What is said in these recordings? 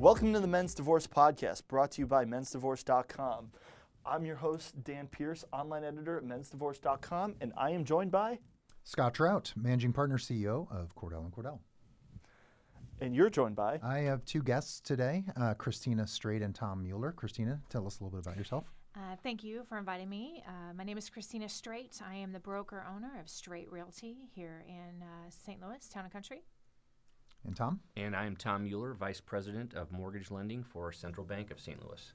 Welcome to the Men's Divorce Podcast, brought to you by mensdivorce.com. I'm your host, Dan Pierce, online editor at mensdivorce.com, and I am joined by. Scott Trout, managing partner CEO of Cordell and Cordell. And you're joined by. I have two guests today, uh, Christina Straight and Tom Mueller. Christina, tell us a little bit about yourself. Uh, thank you for inviting me. Uh, my name is Christina Straight. I am the broker owner of Straight Realty here in uh, St. Louis, Town and Country. And Tom? And I am Tom Mueller, Vice President of Mortgage Lending for Central Bank of St. Louis.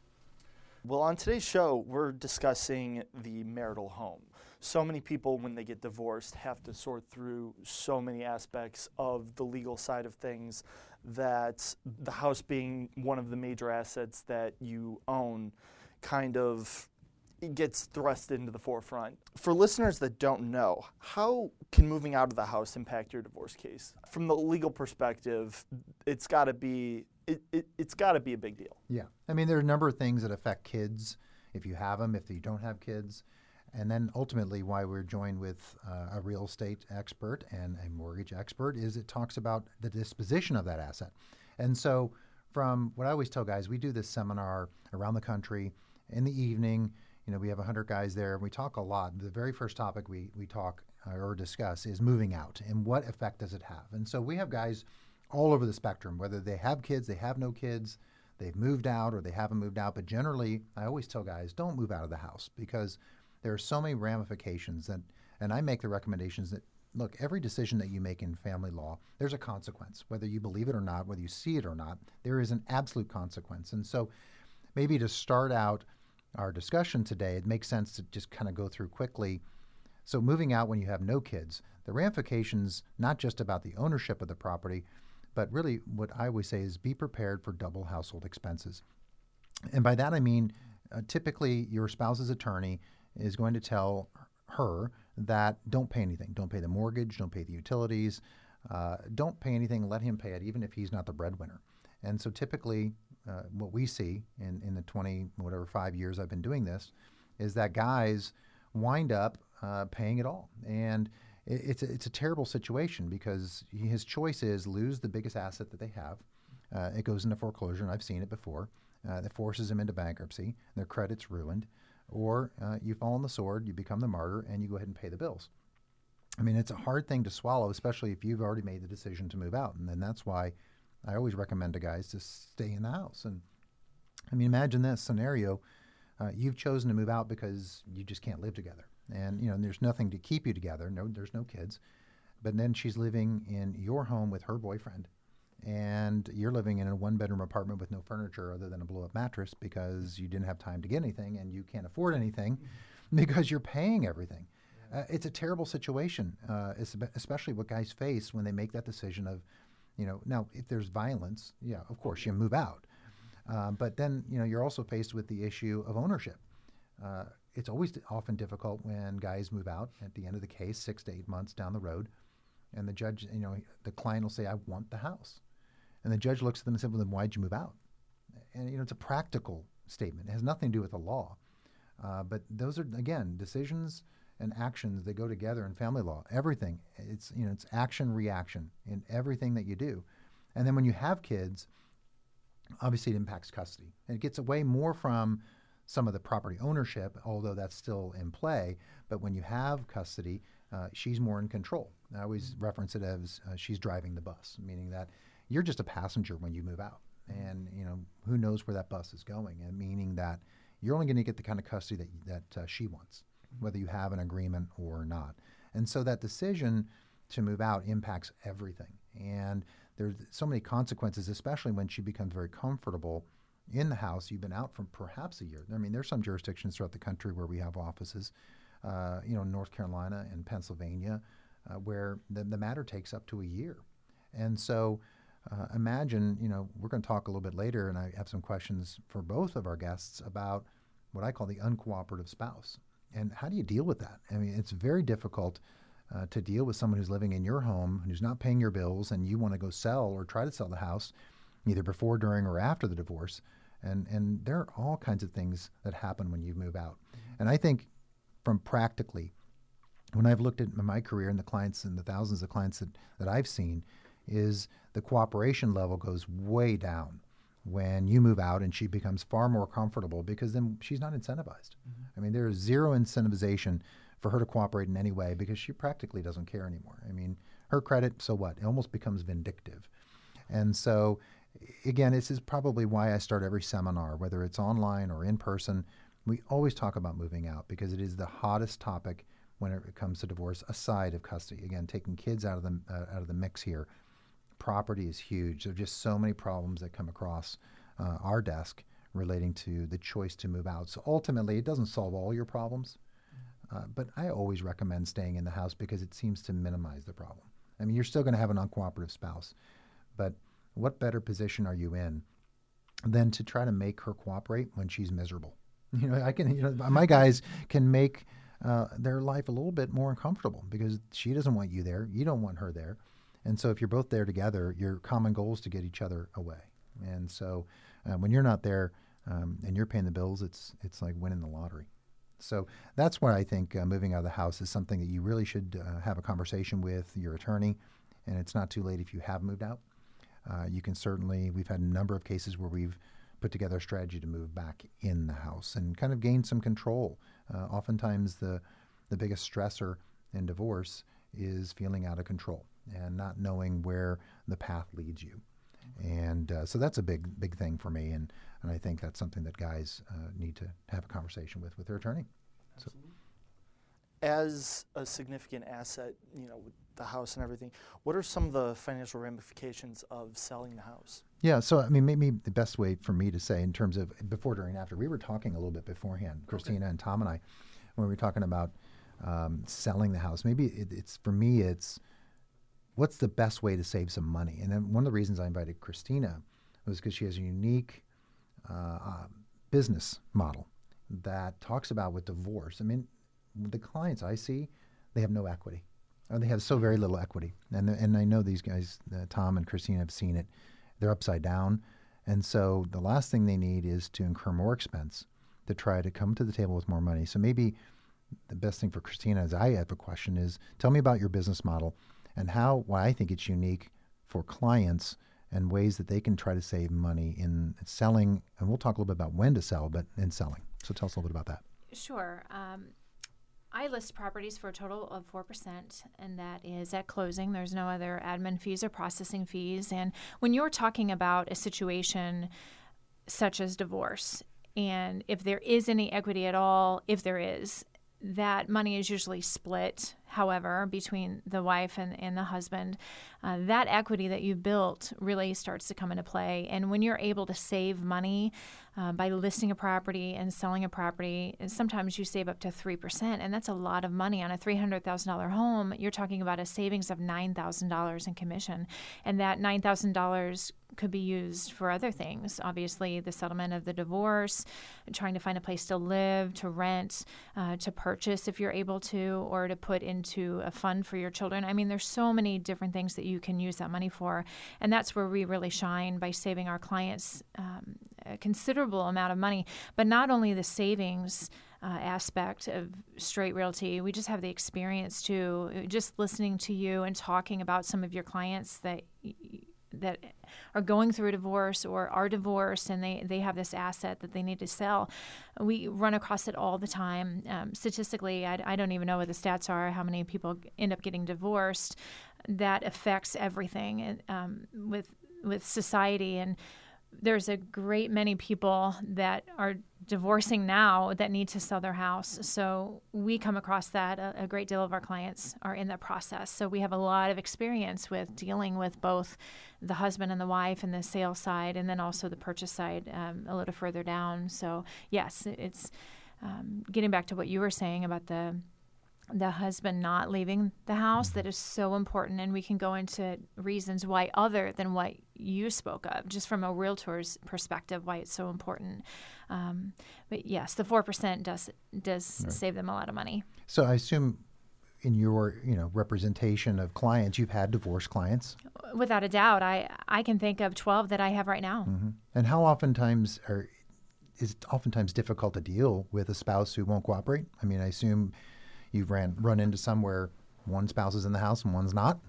Well, on today's show, we're discussing the marital home. So many people, when they get divorced, have to sort through so many aspects of the legal side of things that the house being one of the major assets that you own kind of gets thrust into the forefront. For listeners that don't know, how can moving out of the house impact your divorce case? From the legal perspective, it's got to be it, it, has got to be a big deal. Yeah. I mean, there are a number of things that affect kids if you have them, if you don't have kids. And then ultimately, why we're joined with uh, a real estate expert and a mortgage expert is it talks about the disposition of that asset. And so, from what I always tell guys, we do this seminar around the country in the evening. You know, we have 100 guys there, and we talk a lot. The very first topic we, we talk or discuss is moving out and what effect does it have. And so we have guys all over the spectrum, whether they have kids, they have no kids, they've moved out, or they haven't moved out. But generally, I always tell guys don't move out of the house because there are so many ramifications that, and I make the recommendations that look, every decision that you make in family law, there's a consequence. Whether you believe it or not, whether you see it or not, there is an absolute consequence. And so, maybe to start out our discussion today, it makes sense to just kind of go through quickly. So, moving out when you have no kids, the ramifications, not just about the ownership of the property, but really what I always say is be prepared for double household expenses. And by that I mean, uh, typically your spouse's attorney is going to tell her that don't pay anything. Don't pay the mortgage, don't pay the utilities, uh, don't pay anything, let him pay it, even if he's not the breadwinner. And so typically, uh, what we see in, in the 20, whatever, five years I've been doing this, is that guys wind up uh, paying it all. And it, it's, a, it's a terrible situation because his choice is lose the biggest asset that they have. Uh, it goes into foreclosure, and I've seen it before. Uh, that forces them into bankruptcy, their credit's ruined. Or uh, you fall on the sword, you become the martyr, and you go ahead and pay the bills. I mean, it's a hard thing to swallow, especially if you've already made the decision to move out. And then that's why I always recommend to guys to stay in the house. And I mean, imagine this scenario: uh, you've chosen to move out because you just can't live together, and you know there's nothing to keep you together. No, there's no kids. But then she's living in your home with her boyfriend, and you're living in a one-bedroom apartment with no furniture other than a blow-up mattress because you didn't have time to get anything and you can't afford anything mm-hmm. because you're paying everything. Uh, it's a terrible situation, uh, especially what guys face when they make that decision of you know, now if there's violence, yeah, of course you move out. Um, but then you know you're also faced with the issue of ownership. Uh, it's always often difficult when guys move out at the end of the case, six to eight months down the road, and the judge, you know, the client will say, "I want the house," and the judge looks at them and says, "Well, then why'd you move out?" And you know, it's a practical statement. It has nothing to do with the law. Uh, but those are again decisions and actions that go together in family law. Everything it's you know it's action reaction in everything that you do, and then when you have kids, obviously it impacts custody and it gets away more from some of the property ownership, although that's still in play. But when you have custody, uh, she's more in control. I always mm-hmm. reference it as uh, she's driving the bus, meaning that you're just a passenger when you move out, mm-hmm. and you know who knows where that bus is going, and meaning that you're only going to get the kind of custody that that uh, she wants whether you have an agreement or not. And so that decision to move out impacts everything. And there's so many consequences, especially when she becomes very comfortable in the house. You've been out for perhaps a year. I mean, there's some jurisdictions throughout the country where we have offices, uh, you know, North Carolina and Pennsylvania, uh, where the, the matter takes up to a year. And so uh, imagine, you know, we're going to talk a little bit later, and I have some questions for both of our guests about what I call the uncooperative spouse. And how do you deal with that? I mean, it's very difficult uh, to deal with someone who's living in your home, and who's not paying your bills, and you want to go sell or try to sell the house, either before, during, or after the divorce. And, and there are all kinds of things that happen when you move out. Mm-hmm. And I think from practically, when I've looked at my career and the clients and the thousands of clients that, that I've seen, is the cooperation level goes way down when you move out and she becomes far more comfortable because then she's not incentivized. Mm-hmm. I mean, there is zero incentivization for her to cooperate in any way because she practically doesn't care anymore. I mean, her credit, so what? It almost becomes vindictive. And so, again, this is probably why I start every seminar, whether it's online or in person. We always talk about moving out because it is the hottest topic when it comes to divorce, aside of custody. Again, taking kids out of the uh, out of the mix here. Property is huge. There are just so many problems that come across uh, our desk relating to the choice to move out. So ultimately, it doesn't solve all your problems, uh, but I always recommend staying in the house because it seems to minimize the problem. I mean, you're still going to have an uncooperative spouse, but what better position are you in than to try to make her cooperate when she's miserable? You know, I can, you know, my guys can make uh, their life a little bit more uncomfortable because she doesn't want you there, you don't want her there, and so if you're both there together, your common goal is to get each other away. And so uh, when you're not there um, and you're paying the bills, it's it's like winning the lottery. So that's why I think uh, moving out of the house is something that you really should uh, have a conversation with your attorney. And it's not too late if you have moved out. Uh, you can certainly, we've had a number of cases where we've put together a strategy to move back in the house and kind of gain some control. Uh, oftentimes, the, the biggest stressor in divorce is feeling out of control and not knowing where the path leads you. And uh, so that's a big, big thing for me. And, and I think that's something that guys uh, need to have a conversation with with their attorney. So, As a significant asset, you know, the house and everything, what are some of the financial ramifications of selling the house? yeah, so I mean, maybe the best way for me to say in terms of before, during, after, we were talking a little bit beforehand, Christina and Tom and I, when we were talking about um, selling the house. Maybe it, it's for me, it's what's the best way to save some money? And then one of the reasons I invited Christina was because she has a unique uh, uh, business model that talks about with divorce. I mean, the clients I see, they have no equity, or they have so very little equity. And and I know these guys, uh, Tom and Christina, have seen it. They're upside down, and so the last thing they need is to incur more expense to try to come to the table with more money. So maybe the best thing for Christina, as I have a question, is tell me about your business model and how why I think it's unique for clients and ways that they can try to save money in selling. And we'll talk a little bit about when to sell, but in selling. So tell us a little bit about that. Sure. Um, I list properties for a total of 4%, and that is at closing. There's no other admin fees or processing fees. And when you're talking about a situation such as divorce, and if there is any equity at all, if there is, that money is usually split, however, between the wife and, and the husband. Uh, that equity that you built really starts to come into play. And when you're able to save money uh, by listing a property and selling a property, sometimes you save up to 3%, and that's a lot of money. On a $300,000 home, you're talking about a savings of $9,000 in commission. And that $9,000 could be used for other things. Obviously, the settlement of the divorce, trying to find a place to live, to rent, uh, to purchase if you're able to, or to put into a fund for your children. I mean, there's so many different things that you can use that money for. And that's where we really shine by saving our clients um, a considerable amount of money. But not only the savings. Uh, aspect of straight realty. We just have the experience too. Just listening to you and talking about some of your clients that that are going through a divorce or are divorced and they, they have this asset that they need to sell. We run across it all the time. Um, statistically, I, I don't even know what the stats are, how many people end up getting divorced. That affects everything um, with with society and there's a great many people that are divorcing now that need to sell their house. So we come across that. A, a, great deal of our clients are in that process. So we have a lot of experience with dealing with both the husband and the wife and the sales side, and then also the purchase side um, a little further down. So yes, it's um, getting back to what you were saying about the the husband not leaving the house that is so important and we can go into reasons why other than what you spoke of just from a realtor's perspective why it's so important. Um, but yes the 4% does does right. save them a lot of money. So i assume in your you know representation of clients you've had divorce clients? Without a doubt. I i can think of 12 that i have right now. Mm-hmm. and how oftentimes are is it oftentimes difficult to deal with a spouse who won't cooperate? I mean i assume you've ran run into some where one spouse is in the house and one's not?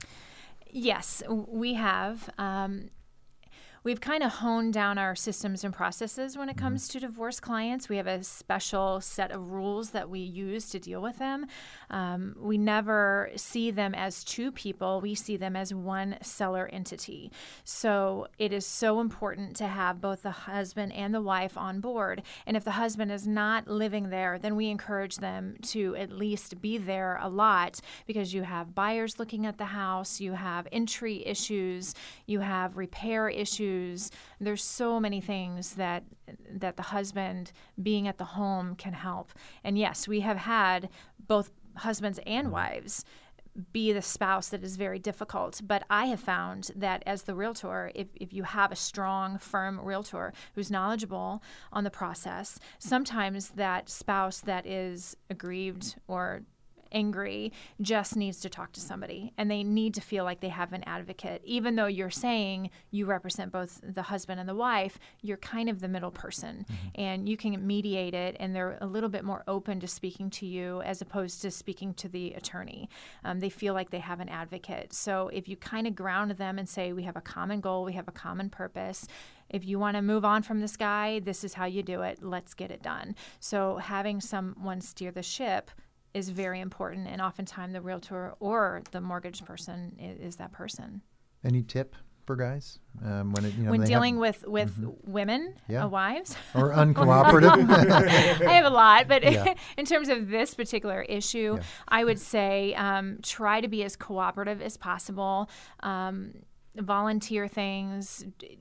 Yes, we have. Um, we've kind of honed down our systems and processes when it Mm-hmm. comes to divorce clients. We have a special set of rules that we use to deal with them. Um, we never see them as two people, we see them as one seller entity. So it is so important to have both the husband and the wife on board. And if the husband is not living there, then we encourage them to at least be there a lot because you have buyers looking at the house, you have entry issues, you have repair issues. There's so many things that that the husband being at the home can help. And yes, we have had both husbands and mm-hmm. wives be the spouse that is very difficult. But I have found that as the realtor, if, if you have a strong, firm realtor who's knowledgeable on the process, sometimes that spouse that is aggrieved or angry just needs to talk to somebody and they need to feel like they have an advocate. Even though you're saying you represent both the husband and the wife you're kind of the middle person and you can mediate it and they're a little bit more open to speaking to you as opposed to speaking to the attorney. Um, they feel like they have an advocate. So if you kind of ground them and say we have a common goal we have a common purpose. If you want to move on from this guy, this is how you do it. Let's get it done. So, having someone steer the ship is very important. And oftentimes, the realtor or the mortgage person is, is that person. Any tip for guys um, when it, you know when dealing have, with, with women, Yeah. uh, wives, or uncooperative? I have a lot, but Yeah. in terms of this particular issue, Yeah. I would say um, try to be as cooperative as possible. Um, volunteer things. D-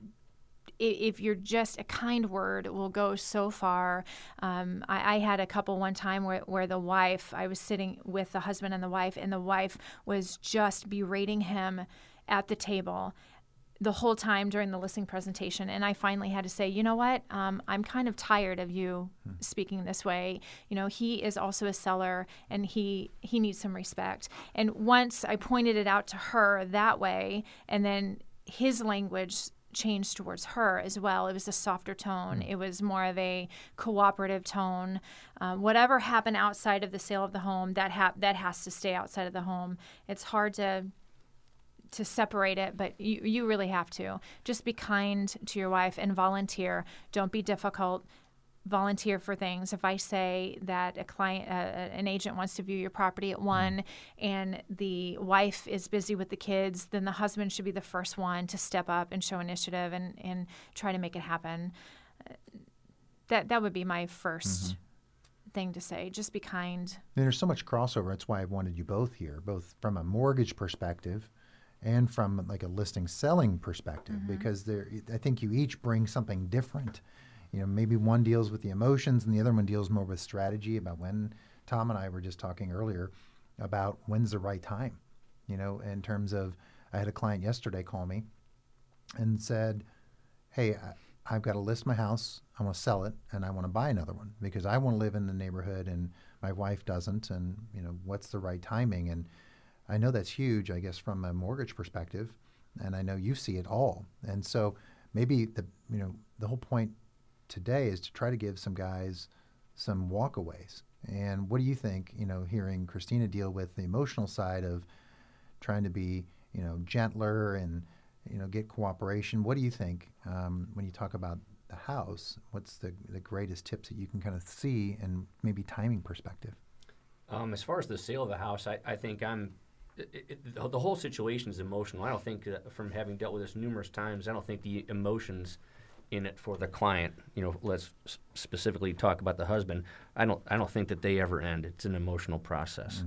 If you're just a kind word, will go so far. Um, I, I had a couple one time where, where the wife, I was sitting with the husband and the wife, and the wife was just berating him at the table the whole time during the listening presentation. And i finally had to say you know what? Um, i'm kind of tired of you speaking this way. You know he is also a seller and he he needs some respect. And once i pointed it out to her that way and then his language changed towards her as well it was a softer tone it was more of a cooperative tone um, whatever happened outside of the sale of the home that ha- that has to stay outside of the home it's hard to to separate it, but you, you really have to. Just be kind to your wife and volunteer. Don't be difficult. Volunteer for things. If I say that a client, uh, an agent wants to view your property at one, and the wife is busy with the kids, then the husband should be the first one to step up and show initiative and, and try to make it happen. Uh, That that would be my 1st thing to say. Just be kind. And there's so much crossover. That's why I wanted you both here, both from a mortgage perspective and from like a listing selling perspective, because there, I think you each bring something different. You know, maybe one deals with the emotions and the other one deals more with strategy about when Tom and I were just talking earlier about when's the right time. You know, in terms of, I had a client yesterday call me and said, hey, I- I've got to list my house. I want to sell it, and I want to buy another one because I want to live in the neighborhood, and my wife doesn't. And you know, what's the right timing? And I know that's huge, I guess, from a mortgage perspective, and I know you see it all. And so maybe the you know the whole point today is to try to give some guys some walkaways. And what do you think? You know, hearing Christina deal with the emotional side of trying to be you know gentler and you know get cooperation. What do you think um, when you talk about the house? What's the the greatest tips that you can kind of see and maybe timing perspective? Um, as far as the sale of the house, I, I think I'm. It, it, the, whole situation is emotional. I don't think from having dealt with this numerous times, I don't think the emotions in it for the client. You know, let's s- specifically talk about the husband. I don't. I don't think that they ever end. It's an emotional process,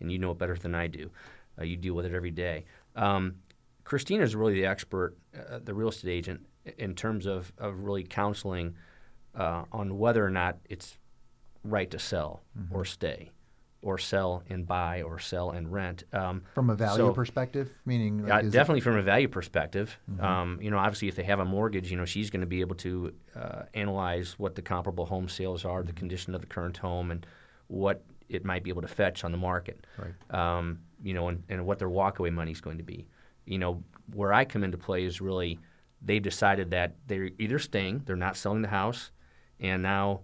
and you know it better than I do. Uh, you deal with it every day. Um, Christina is really the expert, uh, the real estate agent, in terms of, of really counseling uh, on whether or not it's right to sell or stay, or sell and buy, or sell and rent. Um, From a value so- perspective, meaning like, yeah, is it- definitely from a value perspective. Um, you know, obviously, if they have a mortgage, you know, she's going to be able to uh, analyze what the comparable home sales are, the condition of the current home, and what it might be able to fetch on the market. Right. Um, you know, and, and what their walkaway money is going to be. You know, where I come into play is really they decided that they're either staying, they're not selling the house, and now,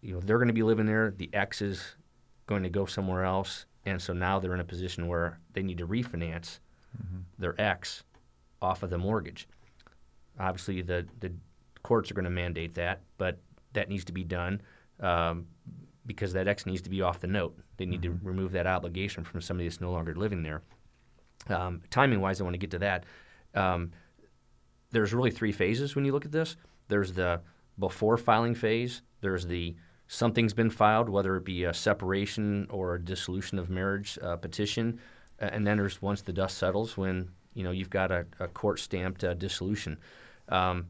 you know, they're going to be living there. The ex is going to go somewhere else, and so now they're in a position where they need to refinance their ex off of the mortgage. Obviously, the the courts are going to mandate that, but that needs to be done um, because that X needs to be off the note. They need to remove that obligation from somebody that's no longer living there. Um, timing wise, I want to get to that. Um, there's really three phases when you look at this. There's the before filing phase. There's the something's been filed, whether it be a separation or a dissolution of marriage uh, petition, and then there's once the dust settles when you know you've got a, a court stamped uh, dissolution. Um,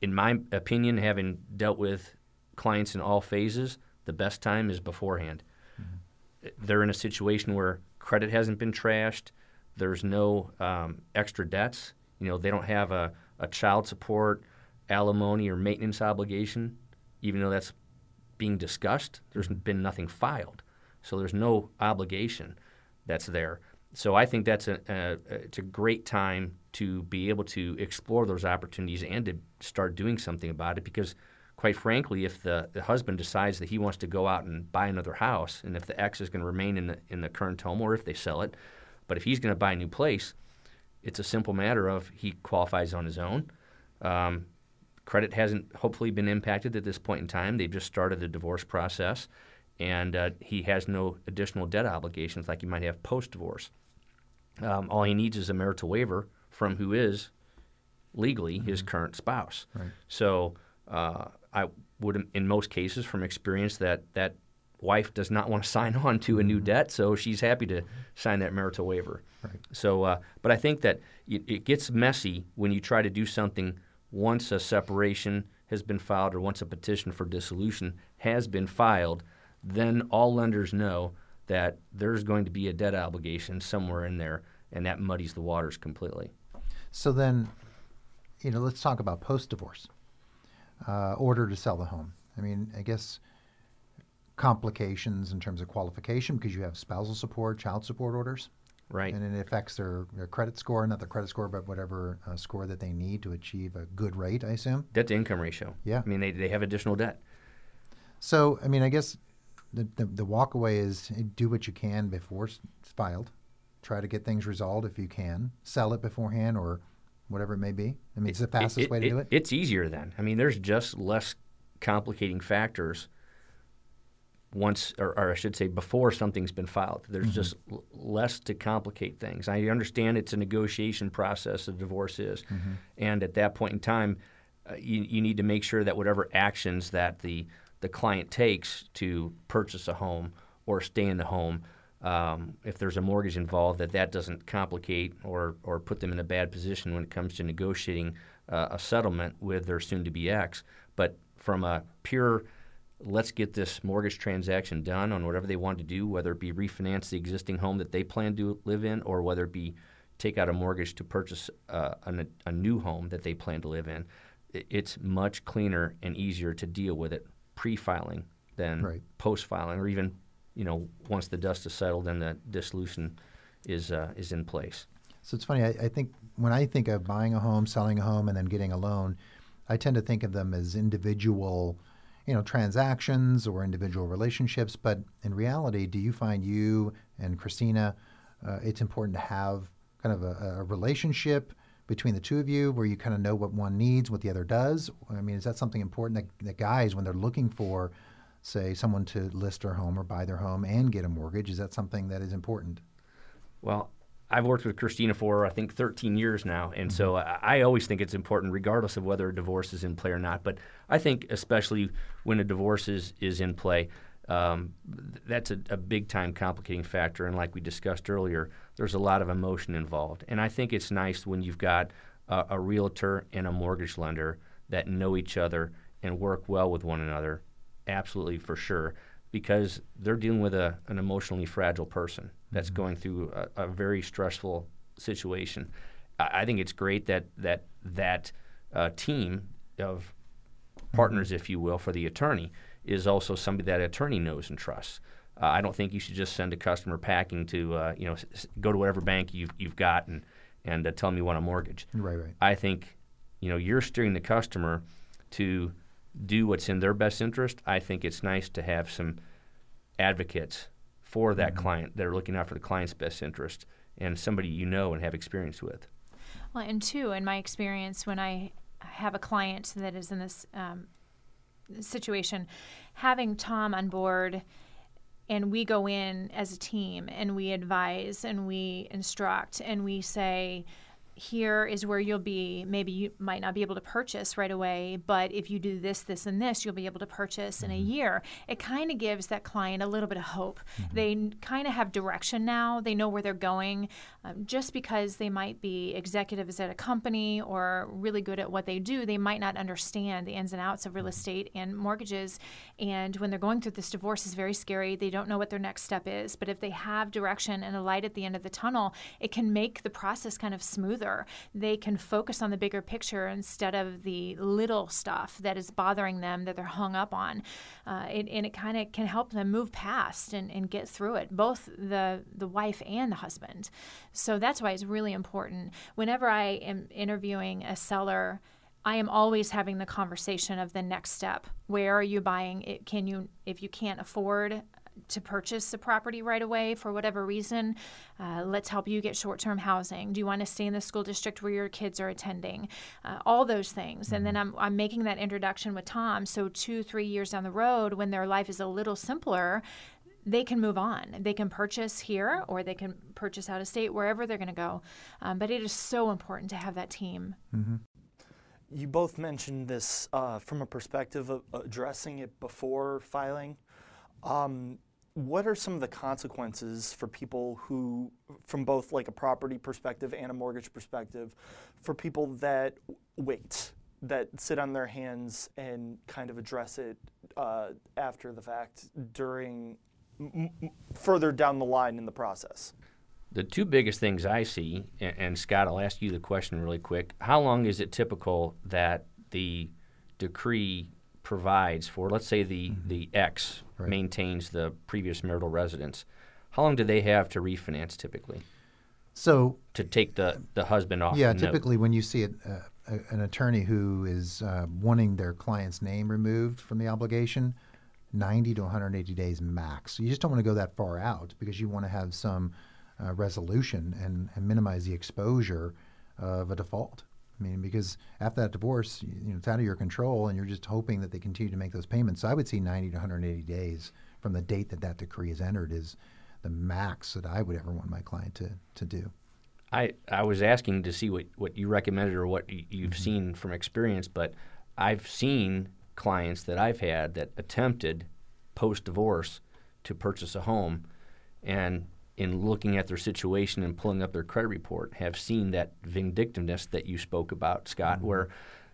in my opinion, having dealt with clients in all phases, the best time is beforehand. Mm-hmm. They're in a situation where credit hasn't been trashed. There's no um, extra debts. You know, they don't have a, a child support, alimony, or maintenance obligation, even though that's being discussed. There's been nothing filed, so there's no obligation that's there. So I think that's a, a, it's a great time to be able to explore those opportunities and to start doing something about it because quite frankly, if the, the husband decides that he wants to go out and buy another house, and if the ex is going to remain in the in the current home, or if they sell it, but if he's going to buy a new place, it's a simple matter of he qualifies on his own. Um, credit hasn't hopefully been impacted at this point in time. They've just started the divorce process, and uh, he has no additional debt obligations like he might have post divorce. Um, all he needs is a marital waiver from who is legally mm-hmm. his current spouse. Right. So uh, I would, in most cases, from experience, that that wife does not want to sign on to a new mm-hmm. debt, so she's happy to sign that marital waiver. Right. So, uh, but I think that it, it, gets messy when you try to do something once a separation has been filed or once a petition for dissolution has been filed. Then all lenders know that there's going to be a debt obligation somewhere in there, and that muddies the waters completely. So then, you know, let's talk about post divorce uh, order to sell the home. I mean, I guess complications in terms of qualification because you have spousal support, child support orders. Right. And it affects their, their credit score, not their credit score, but whatever uh, score that they need to achieve a good rate, I assume. Debt to income ratio. Yeah. I mean, they, they have additional debt. So, I mean, I guess the, the, the walkaway is do what you can before it's filed. Try to get things resolved if you can. Sell it beforehand or whatever it may be? I mean, it's the fastest it, way to it, do it. It's easier then. I mean, there's just less complicating factors once, or, or I should say, before something's been filed. There's mm-hmm. just l- less to complicate things. I understand it's a negotiation process. A divorce is, mm-hmm. and at that point in time, uh, you, you need to make sure that whatever actions that the the client takes to purchase a home or stay in the home um, if there's a mortgage involved, that that doesn't complicate or, or put them in a bad position when it comes to negotiating uh, a settlement with their soon-to-be ex. But from a pure, let's get this mortgage transaction done on whatever they want to do, whether it be refinance the existing home that they plan to live in, or whether it be take out a mortgage to purchase uh, a, a new home that they plan to live in, it's much cleaner and easier to deal with it pre-filing than right. post-filing, or even you know, once the dust is settled and the dissolution is uh, is in place. So it's funny. I, I, think when I think of buying a home, selling a home, and then getting a loan, I tend to think of them as individual, you know, transactions or individual relationships. But in reality, do you find you and Christina, uh, it's important to have kind of a, a relationship between the two of you where you kind of know what one needs, what the other does? I mean, is that something important that, that guys, when they're looking for say, someone to list their home or buy their home and get a mortgage? Is that something that is important? Well, I've worked with Christina for I think 13 years now, and mm-hmm. so I, I, always think it's important, regardless of whether a divorce is in play or not. But I think especially when a divorce is is in play, um, that's a, a, big time complicating factor. And like we discussed earlier, there's a lot of emotion involved. And I think it's nice when you've got a, a realtor and a mortgage lender that know each other and work well with one another absolutely for sure because they're dealing with a, an emotionally fragile person that's mm-hmm. going through a, a, very stressful situation. I, I, think it's great that that that uh, team of partners, mm-hmm. if you will, for the attorney is also somebody that attorney knows and trusts. Uh, I don't think you should just send a customer packing to uh, you know s- go to whatever bank you've you've got and and uh, tell them you want a mortgage. Right, right. I think you know you're steering the customer to do what's in their best interest, I think it's nice to have some advocates for that mm-hmm. client that are looking out for the client's best interest and somebody you know and have experience with. Well, and two, in my experience, when I have a client that is in this um, situation, having Tom on board and we go in as a team and we advise and we instruct and we say, here is where you'll be. Maybe you might not be able to purchase right away, but if you do this, this, and this, you'll be able to purchase mm-hmm. in a mm-hmm. year. It kind of gives that client a little bit of hope. Mm-hmm. They kind of have direction now, they know where they're going. Um, just because they might be executives at a company or really good at what they do, they might not understand the ins and outs of real mm-hmm. estate and mortgages. And when they're going through this divorce, is very scary. They don't know what their next step is. But if they have direction and a light at the end of the tunnel, it can make the process kind of smoother. They can focus on the bigger picture instead of the little stuff that is bothering them that they're hung up on. Uh, it, and it kind of can help them move past and, and get through it, both the, the wife and the husband. So that's why it's really important. Whenever I am interviewing a seller, I am always having the conversation of the next step. Where are you buying it? Can you, if you can't afford to purchase a property right away for whatever reason, uh, let's help you get short term housing. Do you want to stay in the school district where your kids are attending? Uh, all those things. Mm-hmm. And then mm-hmm. I'm, I'm making that introduction with Tom. So, two, three years down the road, when their life is a little simpler, they can move on. They can purchase here or they can purchase out of state, wherever they're going to go. Um, but it is so important to have that team. Mm-hmm. You both mentioned this uh, from a perspective of addressing it before filing. Um, what are some of the consequences for people who, from both like a property perspective and a mortgage perspective, for people that wait, that sit on their hands and kind of address it uh, after the fact during m- further down the line in the process? The two biggest things I see, and, and Scott, I'll ask you the question really quick. How long is it typical that the decree provides for, let's say the, mm-hmm. the ex right. maintains the previous marital residence? How long do they have to refinance typically? So to take the, the husband off. Yeah, typically when you see it, uh, an attorney who is uh, wanting their client's name removed from the obligation, 90 to 180 days max. you just don't want to go that far out because you want to have some uh, resolution and, and minimize the exposure of a default. I mean, because after that divorce, you, know, it's out of your control, and you're just hoping that they continue to make those payments. So I would see 90 to 180 days from the date that that decree is entered is the max that I would ever want my client to, to do. I, I was asking to see what, what you recommended or what you've mm-hmm. seen from experience, but I've seen clients that I've had that attempted post divorce to purchase a home and in looking at their situation and pulling up their credit report have seen that vindictiveness that you spoke about Scott mm-hmm. where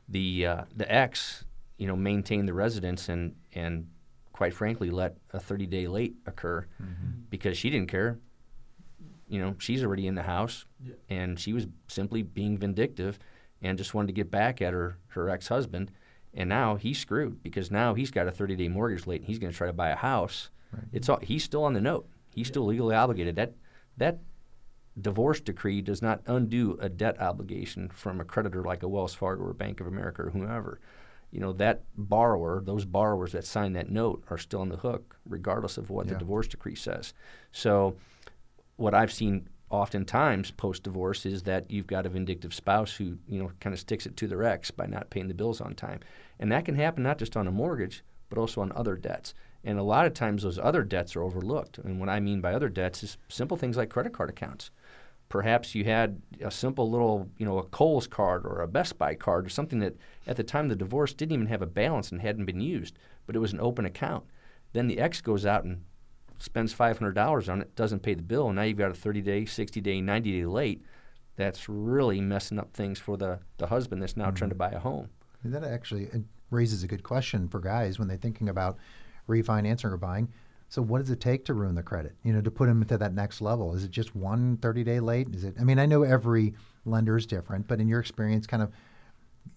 the uh, the ex you know maintained the residence and and quite frankly let a 30 day late occur mm-hmm. because she didn't care you know she's already in the house yeah. and she was simply being vindictive and just wanted to get back at her her ex-husband and now he's screwed because now he's got a 30 day mortgage late and he's going to try to buy a house. Right. It's all, he's still on the note. He's still legally obligated. That that divorce decree does not undo a debt obligation from a creditor like a Wells Fargo or Bank of America or whomever. You know that borrower, those borrowers that signed that note, are still on the hook, regardless of what yeah. the divorce decree says. So, what I've seen oftentimes post divorce is that you've got a vindictive spouse who you know kind of sticks it to their ex by not paying the bills on time, and that can happen not just on a mortgage but also on other debts. And a lot of times those other debts are overlooked. And what I mean by other debts is simple things like credit card accounts. Perhaps you had a simple little, you know, a Kohl's card or a Best Buy card or something that at the time of the divorce didn't even have a balance and hadn't been used, but it was an open account. Then the ex goes out and spends $500 on it, doesn't pay the bill, and now you've got a 30 day, 60 day, 90 day late. That's really messing up things for the, the husband that's now mm-hmm. trying to buy a home. That actually raises a good question for guys when they're thinking about refinancing or buying. So what does it take to ruin the credit? You know, to put them to that next level? Is it just one 30 day late? Is it? I mean, I know every lender is different, but in your experience, kind of,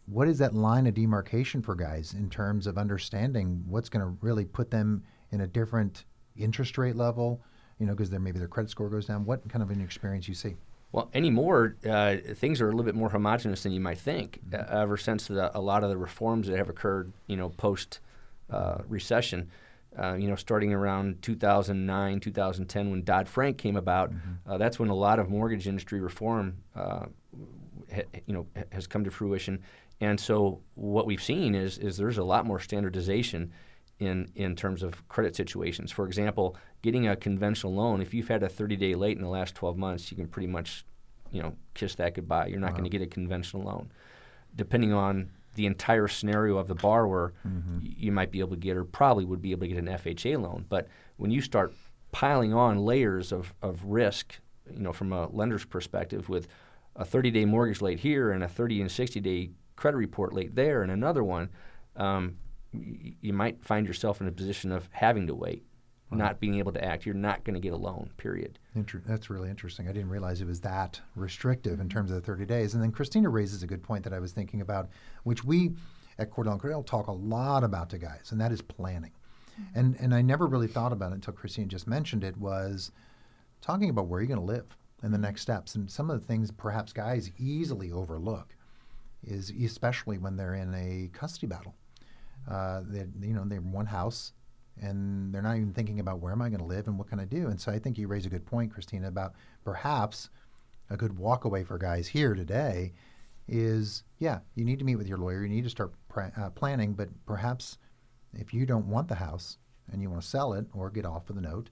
what is that line of demarcation for guys in terms of understanding what's going to really put them in a different interest rate level, you know, because maybe their credit score goes down. What kind of an experience you see? Well, anymore, uh, things are a little bit more homogenous than you might think. Mm-hmm. Uh, ever since the, a lot of the reforms that have occurred, you know, post uh, recession, uh, you know, starting around 2009, 2010, when Dodd Frank came about, mm-hmm. Uh, that's when a lot of mortgage industry reform uh, ha, you know ha- has come to fruition. And so what we've seen is is there's a lot more standardization in in terms of credit situations. For example, getting a conventional loan, if you've had a 30 day late in the last 12 months, you can pretty much you know kiss that goodbye. You're not wow. going to get a conventional loan. Depending on the entire scenario of the borrower, mm-hmm. you might be able to get or probably would be able to get an FHA loan. But when you start piling on layers of, of risk, you know, from a lender's perspective with a 30-day mortgage late here and a 30 and 60-day credit report late there and another one, um, y- you might find yourself in a position of having to wait, wow. not being able to act. You're not going to get a loan, period. Inter- that's really interesting. I didn't realize it was that restrictive in terms of the 30 days. And then Christina raises a good point that I was thinking about, which we at Cordell and Cordell talk a lot about to guys, and that is planning. Mm-hmm. And and I never really thought about it until Christina just mentioned it was talking about where you're going to live and the next steps. And some of the things perhaps guys easily overlook is especially when they're in a custody battle. Uh, they, you know, they're one house and they're not even thinking about where am I going to live and what can I do. And so I think you raise a good point, Christina, about perhaps a good walkaway for guys here today is yeah, you need to meet with your lawyer, you need to start uh, planning, but perhaps if you don't want the house and you want to sell it or get off of the note,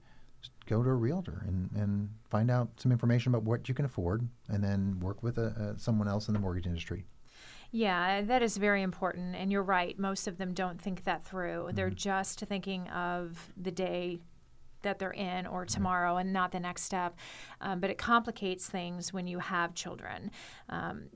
go to a realtor and, and find out some information about what you can afford and then work with a, a, someone else in the mortgage industry. Yeah, that is very important. And you're right. Most of them don't think that through. Mm-hmm. They're just thinking of the day that they're in or tomorrow and not the next step. Um, but it complicates things when you have children. Um,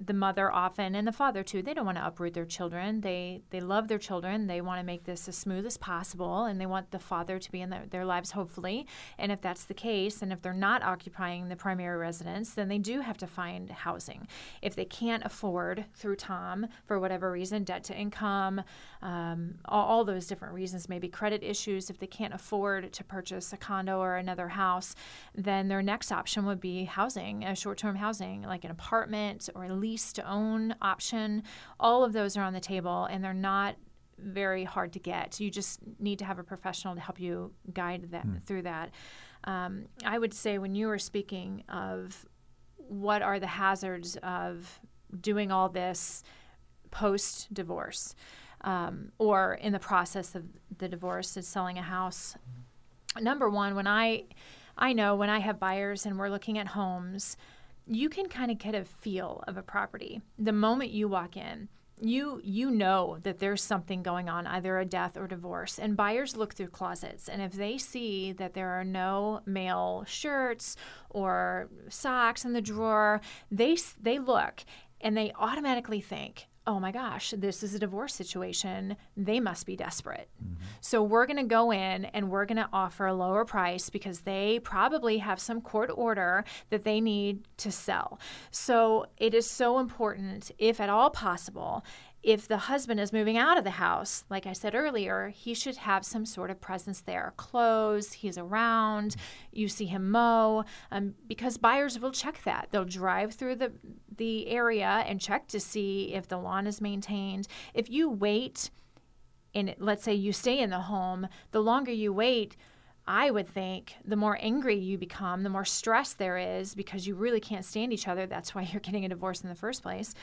the mother often and the father too they don't want to uproot their children. They they love their children. They want to make this as smooth as possible and they want the father to be in their, their lives hopefully. And if that's the case and if they're not occupying the primary residence then they do have to find housing. If they can't afford through tom for whatever reason debt to income um, all, all those different reasons maybe credit issues if they can't afford to purchase a condo or another house then their next option would be housing a short-term housing like an apartment or a lease to own option. All of those are on the table and they're not very hard to get. You just need to have a professional to help you guide that mm. through that. Um, I would say when you were speaking of what are the hazards of doing all this post divorce um, or in the process of the divorce is selling a house. Number one, when I I know when I have buyers and we're looking at homes, you can kind of get a feel of a property. The moment you walk in you you know that there's something going on either a death or divorce and buyers look through closets and if they see that there are no male shirts or socks in the drawer they they look and they automatically think oh my gosh, this is a divorce situation. They must be desperate. Mm-hmm. So we're going to go in and we're going to offer a lower price because they probably have some court order that they need to sell. So it is so important, if at all possible, if the husband is moving out of the house, like I said earlier, he should have some sort of presence there. Clothes, he's around, you see him mow, um, because buyers will check that. They'll drive through the, the area and check to see if the lawn is maintained. If you wait, and let's say you stay in the home, the longer you wait, I would think the more angry you become, the more stress there is because you really can't stand each other. That's why you're getting a divorce in the first place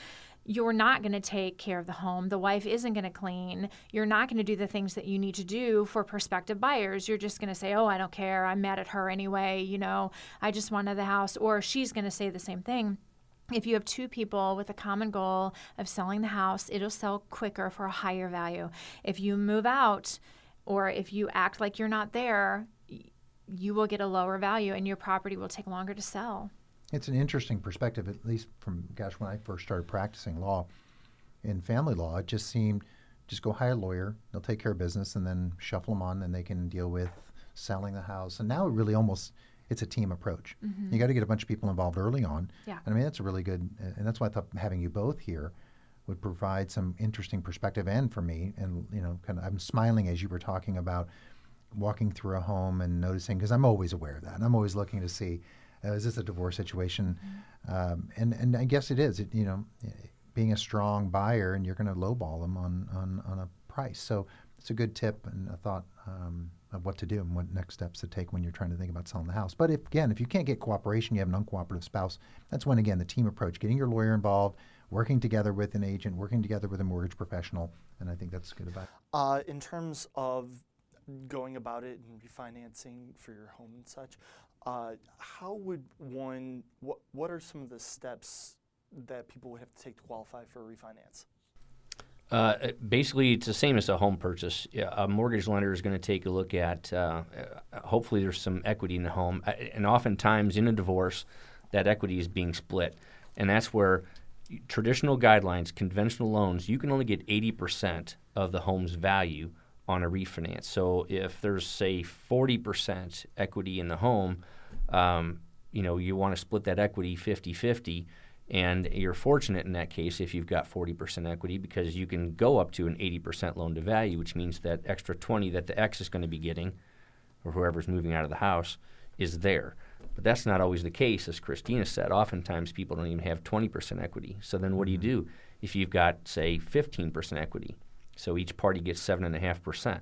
you're not going to take care of the home. The wife isn't going to clean. You're not going to do the things that you need to do for prospective buyers. You're just going to say, oh, I don't care. I'm mad at her anyway. You know, I just wanted the house. Or she's going to say the same thing. If you have two people with a common goal of selling the house, it'll sell quicker for a higher value. If you move out or if you act like you're not there, you will get a lower value and your property will take longer to sell. It's an interesting perspective, at least from gosh, when I first started practicing law in family law, it just seemed just go hire a lawyer, they'll take care of business, and then shuffle them on, and they can deal with selling the house. And now it really almost it's a team approach. Mm-hmm. You got to get a bunch of people involved early on. Yeah. And I mean that's a really good, and that's why I thought having you both here would provide some interesting perspective and for me and you know kind of I'm smiling as you were talking about walking through a home and noticing because I'm always aware of that and I'm always looking to see uh, is this a divorce situation? Mm-hmm. Um, and and I guess it is. It, you know, being a strong buyer, and you're going to lowball them on, on on a price. So it's a good tip and a thought um, of what to do and what next steps to take when you're trying to think about selling the house. But if again, if you can't get cooperation, you have an uncooperative spouse. That's when again the team approach, getting your lawyer involved, working together with an agent, working together with a mortgage professional, and I think that's good advice. Uh, in terms of going about it and refinancing for your home and such, uh, how would one? What What are some of the steps that people would have to take to qualify for a refinance? Uh, basically, it's the same as a home purchase. Yeah, A mortgage lender is going to take a look at. Uh, hopefully, there's some equity in the home, Uh, and oftentimes in a divorce, that equity is being split, and that's where traditional guidelines, conventional loans, you can only get 80% of the home's value on a refinance. So if there's say 40% equity in the home, um, you know you want to split that equity 50-50 and you're fortunate in that case if you've got 40% equity because you can go up to an 80% loan to value, which means that extra 20 that the X is going to be getting, or whoever's moving out of the house, is there. But that's not always the case, as Christina said. Oftentimes people don't even have 20% equity. So then what do you do if you've got, say, 15% equity? So each party gets 7.5%.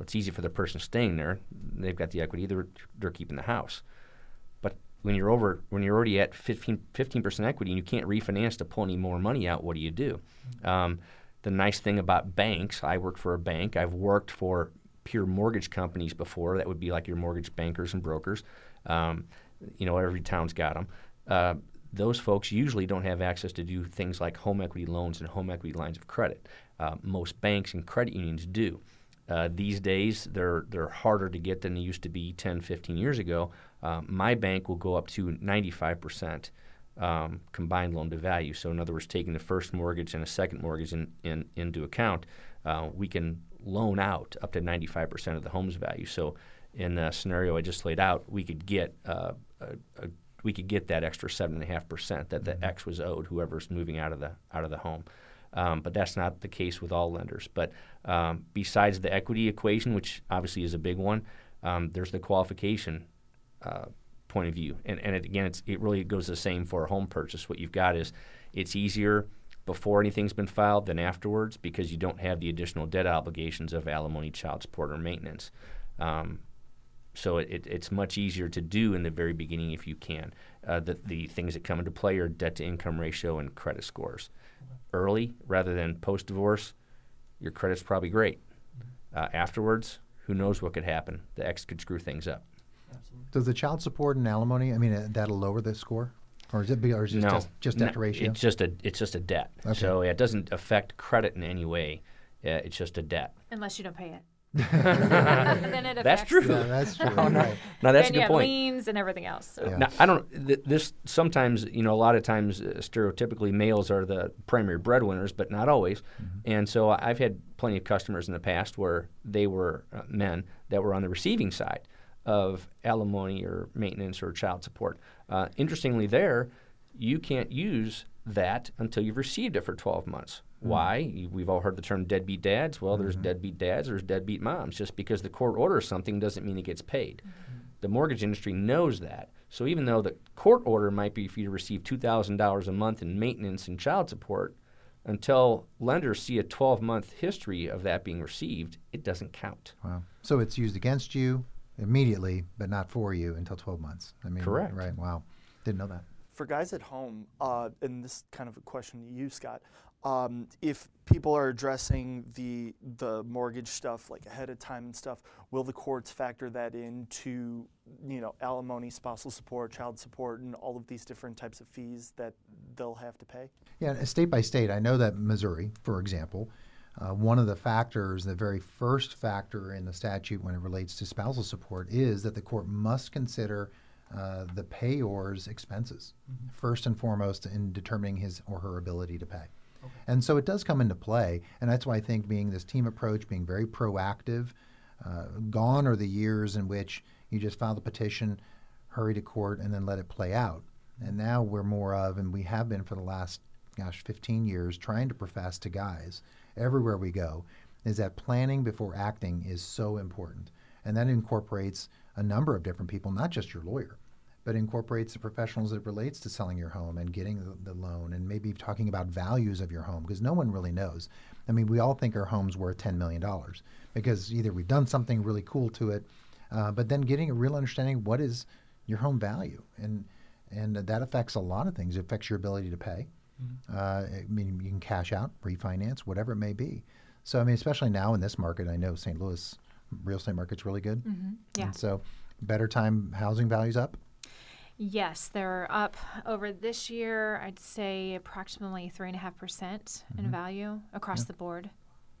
It's easy for the person staying there. They've got the equity, they're, they're keeping the house But when you're over when you're already at 15 percent equity and you can't refinance to pull any more money out, what do you do? Um, the nice thing about banks, I work for a bank. I've worked for pure mortgage companies before. That would be like your mortgage bankers and brokers. Um, you know, every town's got them. Uh, those folks usually don't have access to do things like home equity loans and home equity lines of credit. Uh, most banks and credit unions do. Uh, these days, they're they're harder to get than they used to be 10, 15 years ago. Uh, my bank will go up to 95 percent um, combined loan to value. So, in other words, taking the first mortgage and a second mortgage in, in, into account, uh, we can loan out up to 95 percent of the home's value. So, in the scenario I just laid out, we could get uh, a, a, we could get that extra seven and a half percent that the mm-hmm. X was owed whoever's moving out of the out of the home. Um, but that's not the case with all lenders. But um, besides the equity equation, which obviously is a big one, um, there's the qualification uh, point of view. And, and it, again, it really goes the same for a home purchase. What you've got is it's easier before anything's been filed than afterwards because you don't have the additional debt obligations of alimony, child support, or maintenance. Um, so it, it's much easier to do in the very beginning if you can. Uh, the, the things that come into play are debt to income ratio and credit scores early rather than post divorce, your credit's probably great. Uh, afterwards, who knows what could happen? The ex could screw things up. Absolutely. Does the child support and alimony? I mean, uh, that'll lower the score, or is it? Be, or is it no, just just debt no, ratio? It's just a it's just a debt. Okay. So it doesn't affect credit in any way. Uh, it's just a debt. Unless you don't pay it. that's true. Yeah, that's true. oh, no. Now that's and a good you point. liens and everything else. So. Yeah. Now, I don't. Th- this sometimes, you know, a lot of times, uh, stereotypically, males are the primary breadwinners, but not always. Mm-hmm. And so I've had plenty of customers in the past where they were uh, men that were on the receiving side of alimony or maintenance or child support. Uh, interestingly, there you can't use that until you've received it for 12 months. Mm-hmm. Why? We've all heard the term deadbeat dads. Well, mm-hmm. there's deadbeat dads, there's deadbeat moms. Just because the court orders something doesn't mean it gets paid. Mm-hmm. The mortgage industry knows that. So even though the court order might be for you to receive $2,000 a month in maintenance and child support, until lenders see a 12 month history of that being received, it doesn't count. Wow. So it's used against you immediately, but not for you until 12 months. I mean, correct. Right. Wow. Didn't know that. For guys at home, uh, and this kind of a question to you, Scott, um, if people are addressing the the mortgage stuff like ahead of time and stuff, will the courts factor that into you know alimony, spousal support, child support, and all of these different types of fees that they'll have to pay? Yeah, state by state. I know that Missouri, for example, uh, one of the factors, the very first factor in the statute when it relates to spousal support, is that the court must consider uh, the payor's expenses mm-hmm. first and foremost in determining his or her ability to pay. And so it does come into play. And that's why I think being this team approach, being very proactive, uh, gone are the years in which you just file the petition, hurry to court, and then let it play out. And now we're more of, and we have been for the last, gosh, 15 years, trying to profess to guys everywhere we go, is that planning before acting is so important. And that incorporates a number of different people, not just your lawyer but incorporates the professionals that relates to selling your home and getting the, the loan and maybe talking about values of your home because no one really knows. I mean, we all think our home's worth $10 million because either we've done something really cool to it, uh, but then getting a real understanding what is your home value and and that affects a lot of things. It affects your ability to pay. Mm-hmm. Uh, I mean, you can cash out, refinance, whatever it may be. So, I mean, especially now in this market, I know St. Louis real estate market's really good. Mm-hmm. Yeah. And so, better time housing values up. Yes, they're up over this year. I'd say approximately three and a half percent in mm-hmm. value across yeah. the board.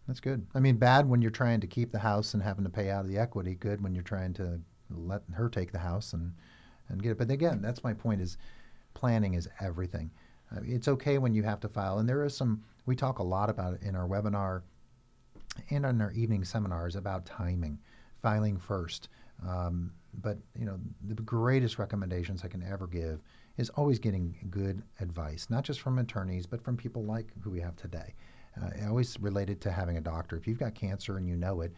That's good. I mean, bad when you're trying to keep the house and having to pay out of the equity. Good when you're trying to let her take the house and and get it. But again, that's my point: is planning is everything. Uh, it's okay when you have to file, and there is some. We talk a lot about it in our webinar and in our evening seminars about timing, filing first. Um, but you know, the greatest recommendations I can ever give is always getting good advice, not just from attorneys, but from people like who we have today. Uh, always related to having a doctor. If you've got cancer and you know it,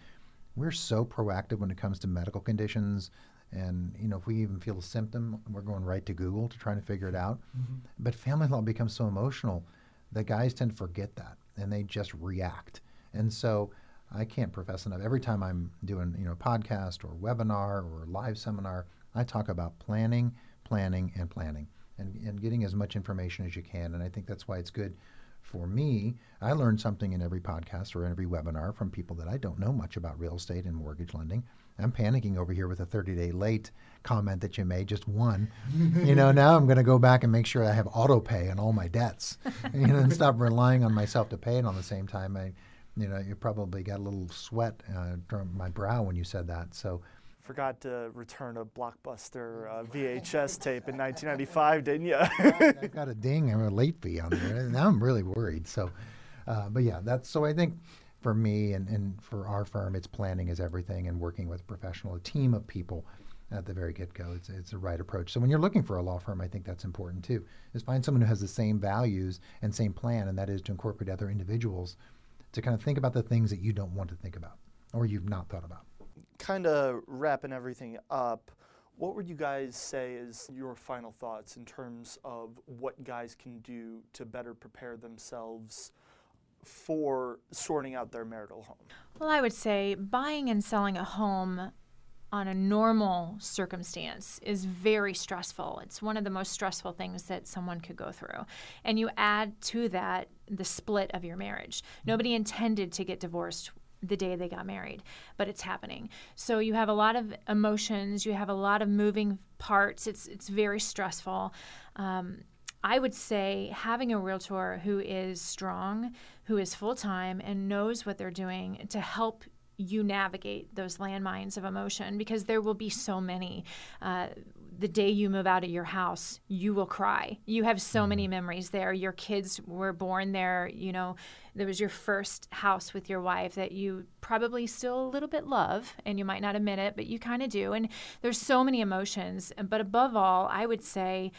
we're so proactive when it comes to medical conditions. And you know, if we even feel a symptom, we're going right to Google to try to figure it out. Mm-hmm. But family law becomes so emotional that guys tend to forget that and they just react. And so I can't profess enough. Every time I'm doing, you know, a podcast or webinar or live seminar, I talk about planning, planning, and planning, and, and getting as much information as you can. And I think that's why it's good for me. I learn something in every podcast or in every webinar from people that I don't know much about real estate and mortgage lending. I'm panicking over here with a 30 day late comment that you made, just one. you know, now I'm going to go back and make sure I have auto pay on all my debts, you know, and stop relying on myself to pay it on the same time. I, you know, you probably got a little sweat uh, from my brow when you said that. So, forgot to return a blockbuster uh, VHS tape in 1995, didn't you? I got a ding and a late fee on there. Now I'm really worried. So, uh, but yeah, that's so I think for me and, and for our firm, it's planning is everything and working with a professional, a team of people at the very get go. It's, it's the right approach. So when you're looking for a law firm, I think that's important too, is find someone who has the same values and same plan, and that is to incorporate other individuals to kind of think about the things that you don't want to think about or you've not thought about. Kind of wrapping everything up, what would you guys say is your final thoughts in terms of what guys can do to better prepare themselves for sorting out their marital home? Well, I would say buying and selling a home on a normal circumstance is very stressful. It's one of the most stressful things that someone could go through. And you add to that the split of your marriage. Nobody intended to get divorced the day they got married, but it's happening. So you have a lot of emotions, you have a lot of moving parts. It's it's very stressful. Um, I would say having a realtor who is strong, who is full time, and knows what they're doing to help you navigate those landmines of emotion because there will be so many. Uh, the day you move out of your house, you will cry. You have so many mm-hmm. memories there. Your kids were born there. You know, there was your first house with your wife that you probably still a little bit love, and you might not admit it, but you kind of do. And there's so many emotions. But above all, I would say,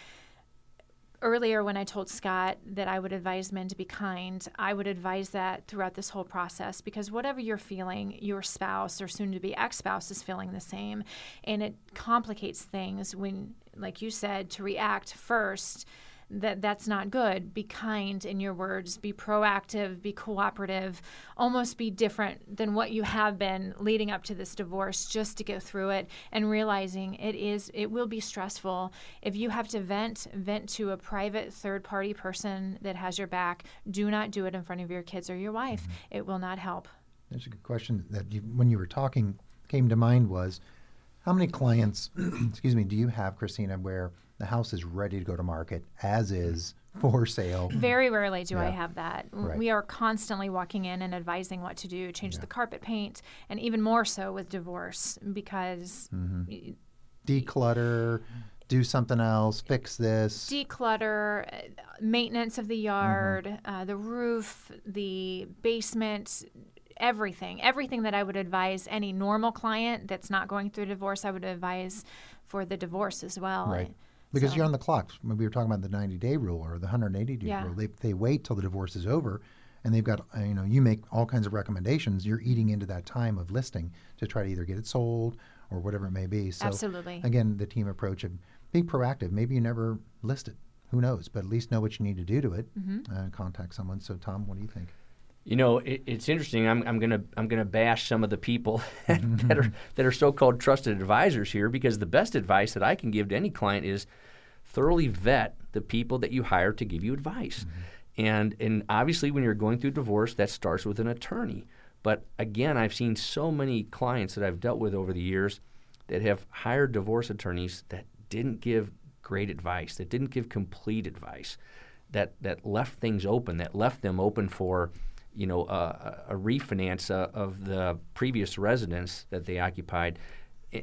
earlier when I told Scott that I would advise men to be kind, I would advise that throughout this whole process because whatever you're feeling, your spouse or soon to be ex spouse is feeling the same. And it complicates things when, like you said, to react first that that's not good. Be kind in your words, be proactive, be cooperative, almost be different than what you have been leading up to this divorce just to go through it and realizing it is it will be stressful. If you have to vent, vent to a private third party person that has your back. Do not do it in front of your kids or your wife. Mm-hmm. It will not help. That's a good question that you, when you were talking came to mind was how many clients, excuse me, do you have, Christina, where the house is ready to go to market as is for sale. Very rarely do yeah. I have that. Right. We are constantly walking in and advising what to do, change yeah. the carpet paint, and even more so with divorce because mm-hmm. declutter, do something else, fix this. Declutter, uh, maintenance of the yard, mm-hmm. uh, the roof, the basement, everything. Everything that I would advise any normal client that's not going through divorce, I would advise for the divorce as well. Right because so. you're on the clock. When we were talking about the 90 day rule or the 180 day yeah. rule, they, they wait till the divorce is over and they've got, uh, you know, you make all kinds of recommendations. You're eating into that time of listing to try to either get it sold or whatever it may be. So, Absolutely. Again, the team approach of be proactive. Maybe you never list it. Who knows? But at least know what you need to do to it Mm-hmm. and contact someone. So, Tom, what do you think? You know, it, it's interesting. I'm, I'm gonna I'm gonna bash some of the people that are that are so-called trusted advisors here because the best advice that I can give to any client is thoroughly vet the people that you hire to give you advice. Mm-hmm. And and obviously, when you're going through divorce, that starts with an attorney. But again, I've seen so many clients that I've dealt with over the years that have hired divorce attorneys that didn't give great advice, that didn't give complete advice, that that left things open, that left them open for, you know, uh, a refinance uh, of the previous residence that they occupied.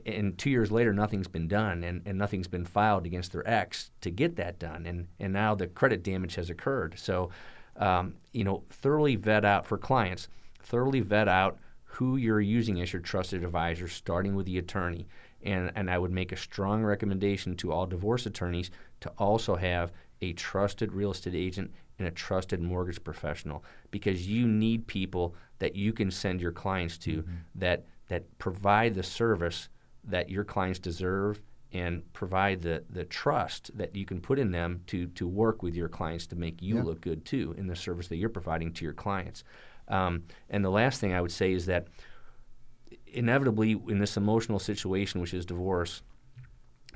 And two years later, nothing's been done, and, and nothing's been filed against their ex to get that done, and and now the credit damage has occurred. So, um, you know, thoroughly vet out for clients, thoroughly vet out who you're using as your trusted advisor, starting with the attorney. And, and I would make a strong recommendation to all divorce attorneys to also have a trusted real estate agent and a trusted mortgage professional because you need people that you can send your clients to that, that provide the service that your clients deserve and provide the, the trust that you can put in them to, to work with your clients to make you Yeah. look good too in the service that you're providing to your clients. Um, and the last thing I would say is that inevitably in this emotional situation, which is divorce,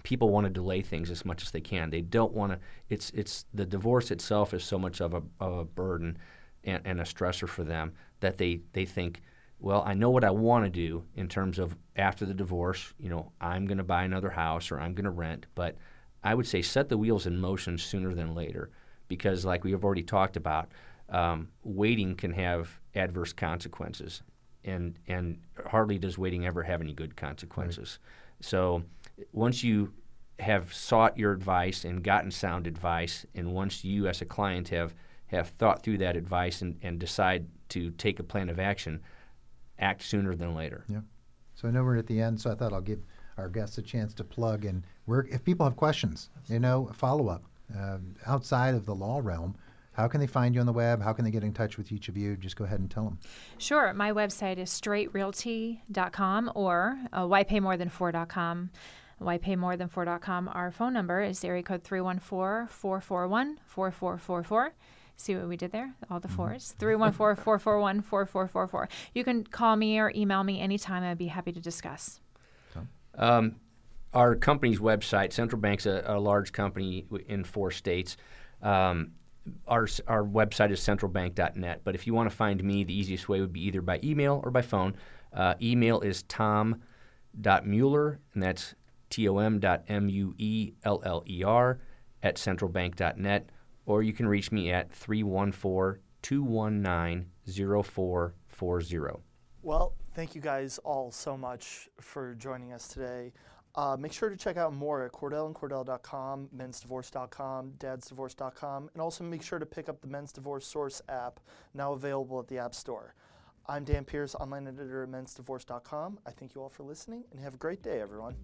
people want to delay things as much as they can. They don't want to. It's it's the divorce itself is so much of a, of a burden and, and a stressor for them that they they think, well, I know what I want to do in terms of after the divorce. You know, I'm going to buy another house or I'm going to rent, but I would say set the wheels in motion sooner than later, because like we have already talked about, um, waiting can have adverse consequences, and and hardly does waiting ever have any good consequences. So once you have sought your advice and gotten sound advice, and once you as a client have have thought through that advice and, and decide to take a plan of action, act sooner than later. Yeah. So I know we're at the end, so I thought I'll give our guests a chance to plug. And we're, if people have questions, you know, follow up um, outside of the law realm, how can they find you on the web? How can they get in touch with each of you? Just go ahead and tell them. Sure. My website is straightrealty.com or uh, whypaymorethan4.com. Whypaymorethan4.com. Our phone number is area code 314-441-4444. See what we did there? All the fours. 314-441-4444. You can call me or email me anytime. I'd be happy to discuss. Um, our company's website, Central Bank's a, a large company in four states. Um, our, our website is centralbank.net. But if you want to find me, the easiest way would be either by email or by phone. Uh, email is tom.mueller, and that's T-O-M dot M-U-E-L-L-E-R at centralbank.net. Or you can reach me at 314-219-0440. Well, thank you guys all so much for joining us today. Uh, make sure to check out more at CordellandCordell.com, mensdivorce.com, dadsdivorce.com, and also make sure to pick up the Men's Divorce Source app, now available at the App Store. I'm Dan Pierce, online editor at mensdivorce.com. I thank you all for listening, and have a great day, everyone.